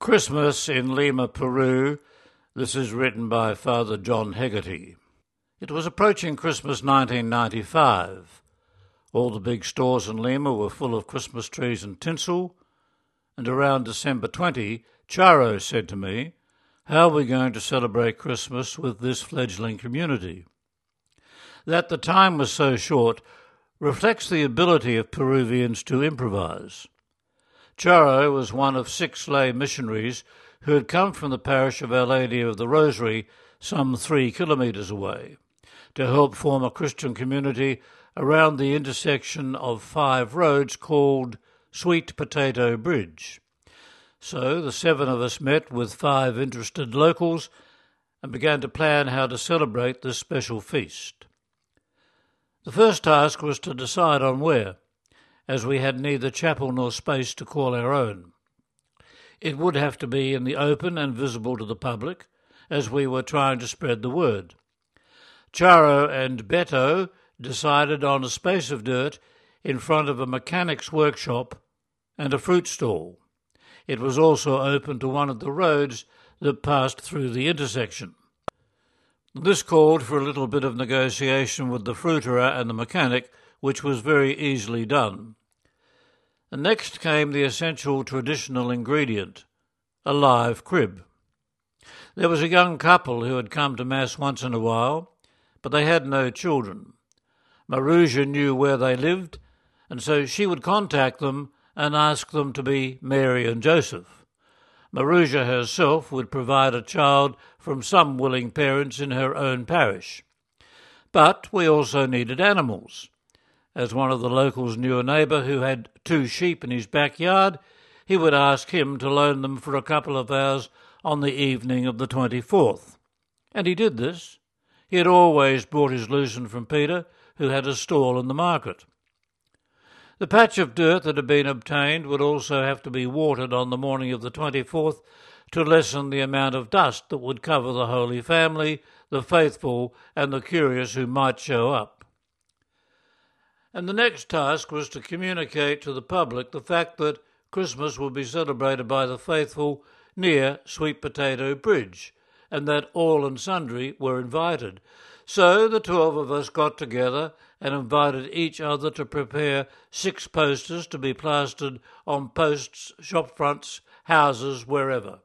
Christmas in Lima, Peru. This is written by Father John Hegarty. It was approaching Christmas 1995. All the big stores in Lima were full of Christmas trees and tinsel, and around December 20, Charo said to me, How are we going to celebrate Christmas with this fledgling community? That the time was so short reflects the ability of Peruvians to improvise. Charo was one of six lay missionaries who had come from the parish of Our Lady of the Rosary, some three kilometres away, to help form a Christian community around the intersection of five roads called Sweet Potato Bridge. So the seven of us met with five interested locals and began to plan how to celebrate this special feast. The first task was to decide on where as we had neither chapel nor space to call our own. It would have to be in the open and visible to the public, as we were trying to spread the word. Charo and Beto decided on a space of dirt in front of a mechanic's workshop and a fruit stall. It was also open to one of the roads that passed through the intersection. This called for a little bit of negotiation with the fruiterer and the mechanic, which was very easily done. Next came the essential traditional ingredient, a live crib. There was a young couple who had come to Mass once in a while, but they had no children. Maruja knew where they lived, and so she would contact them and ask them to be Mary and Joseph. Maruja herself would provide a child from some willing parents in her own parish. But we also needed animals. As one of the locals knew a neighbour who had two sheep in his backyard, he would ask him to loan them for a couple of hours on the evening of the 24th. And he did this. He had always bought his lucerne from Peter, who had a stall in the market. The patch of dirt that had been obtained would also have to be watered on the morning of the 24th to lessen the amount of dust that would cover the Holy Family, the faithful, and the curious who might show up. And the next task was to communicate to the public the fact that Christmas would be celebrated by the faithful near Sweet Potato Bridge, and that all and sundry were invited. So the twelve of us got together and invited each other to prepare six posters to be plastered on posts, shop fronts, houses, wherever.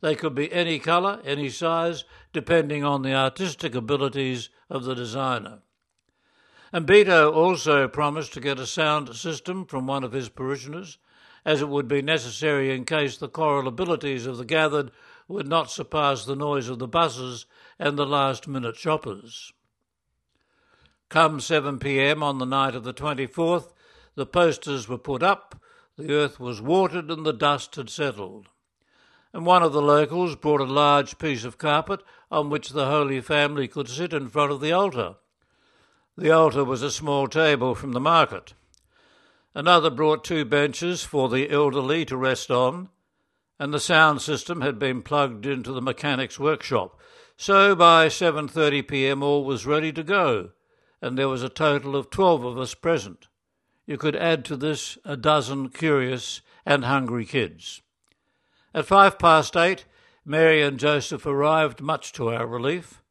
They could be any colour, any size, depending on the artistic abilities of the designer. And Beto also promised to get a sound system from one of his parishioners, as it would be necessary in case the choral abilities of the gathered would not surpass the noise of the buses and the last minute shoppers. Come 7 p.m. on the night of the 24th, the posters were put up, the earth was watered, and the dust had settled. And one of the locals brought a large piece of carpet on which the Holy Family could sit in front of the altar. The altar was a small table from the market. Another brought two benches for the elderly to rest on, and the sound system had been plugged into the mechanic's workshop. So by 7:30 p.m. all was ready to go, and there was a total of 12 of us present. You could add to this a dozen curious and hungry kids. At five past eight, Mary and Joseph arrived, much to our relief,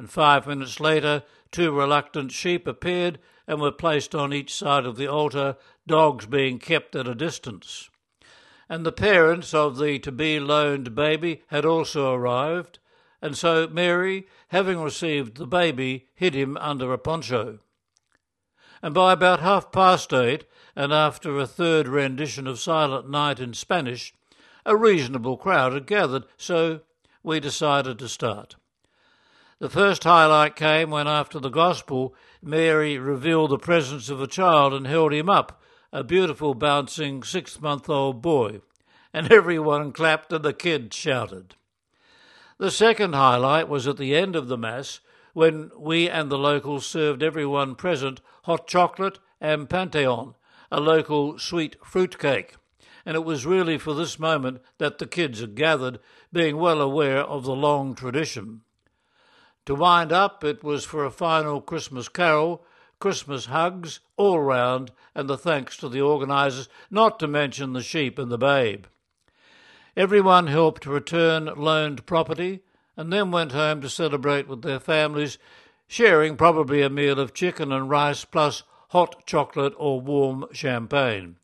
and five minutes later Two reluctant sheep appeared and were placed on each side of the altar, dogs being kept at a distance. And the parents of the to be loaned baby had also arrived, and so Mary, having received the baby, hid him under a poncho. And by about half past eight, and after a third rendition of Silent Night in Spanish, a reasonable crowd had gathered, so we decided to start. The first highlight came when, after the Gospel, Mary revealed the presence of a child and held him up, a beautiful, bouncing six month old boy. And everyone clapped and the kids shouted. The second highlight was at the end of the Mass when we and the locals served everyone present hot chocolate and panetón, a local sweet fruit cake. And it was really for this moment that the kids had gathered, being well aware of the long tradition. To wind up, it was for a final Christmas carol, Christmas hugs all round, and the thanks to the organisers, not to mention the sheep and the babe. Everyone helped return loaned property and then went home to celebrate with their families, sharing probably a meal of chicken and rice plus hot chocolate or warm champagne,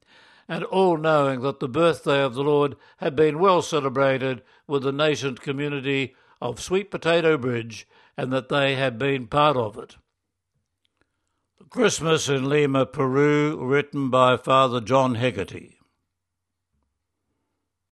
and all knowing that the birthday of the Lord had been well celebrated with the nascent community of Sweet Potato Bridge and that they had been part of it. Christmas in Lima, Peru, written by Father John Hegarty.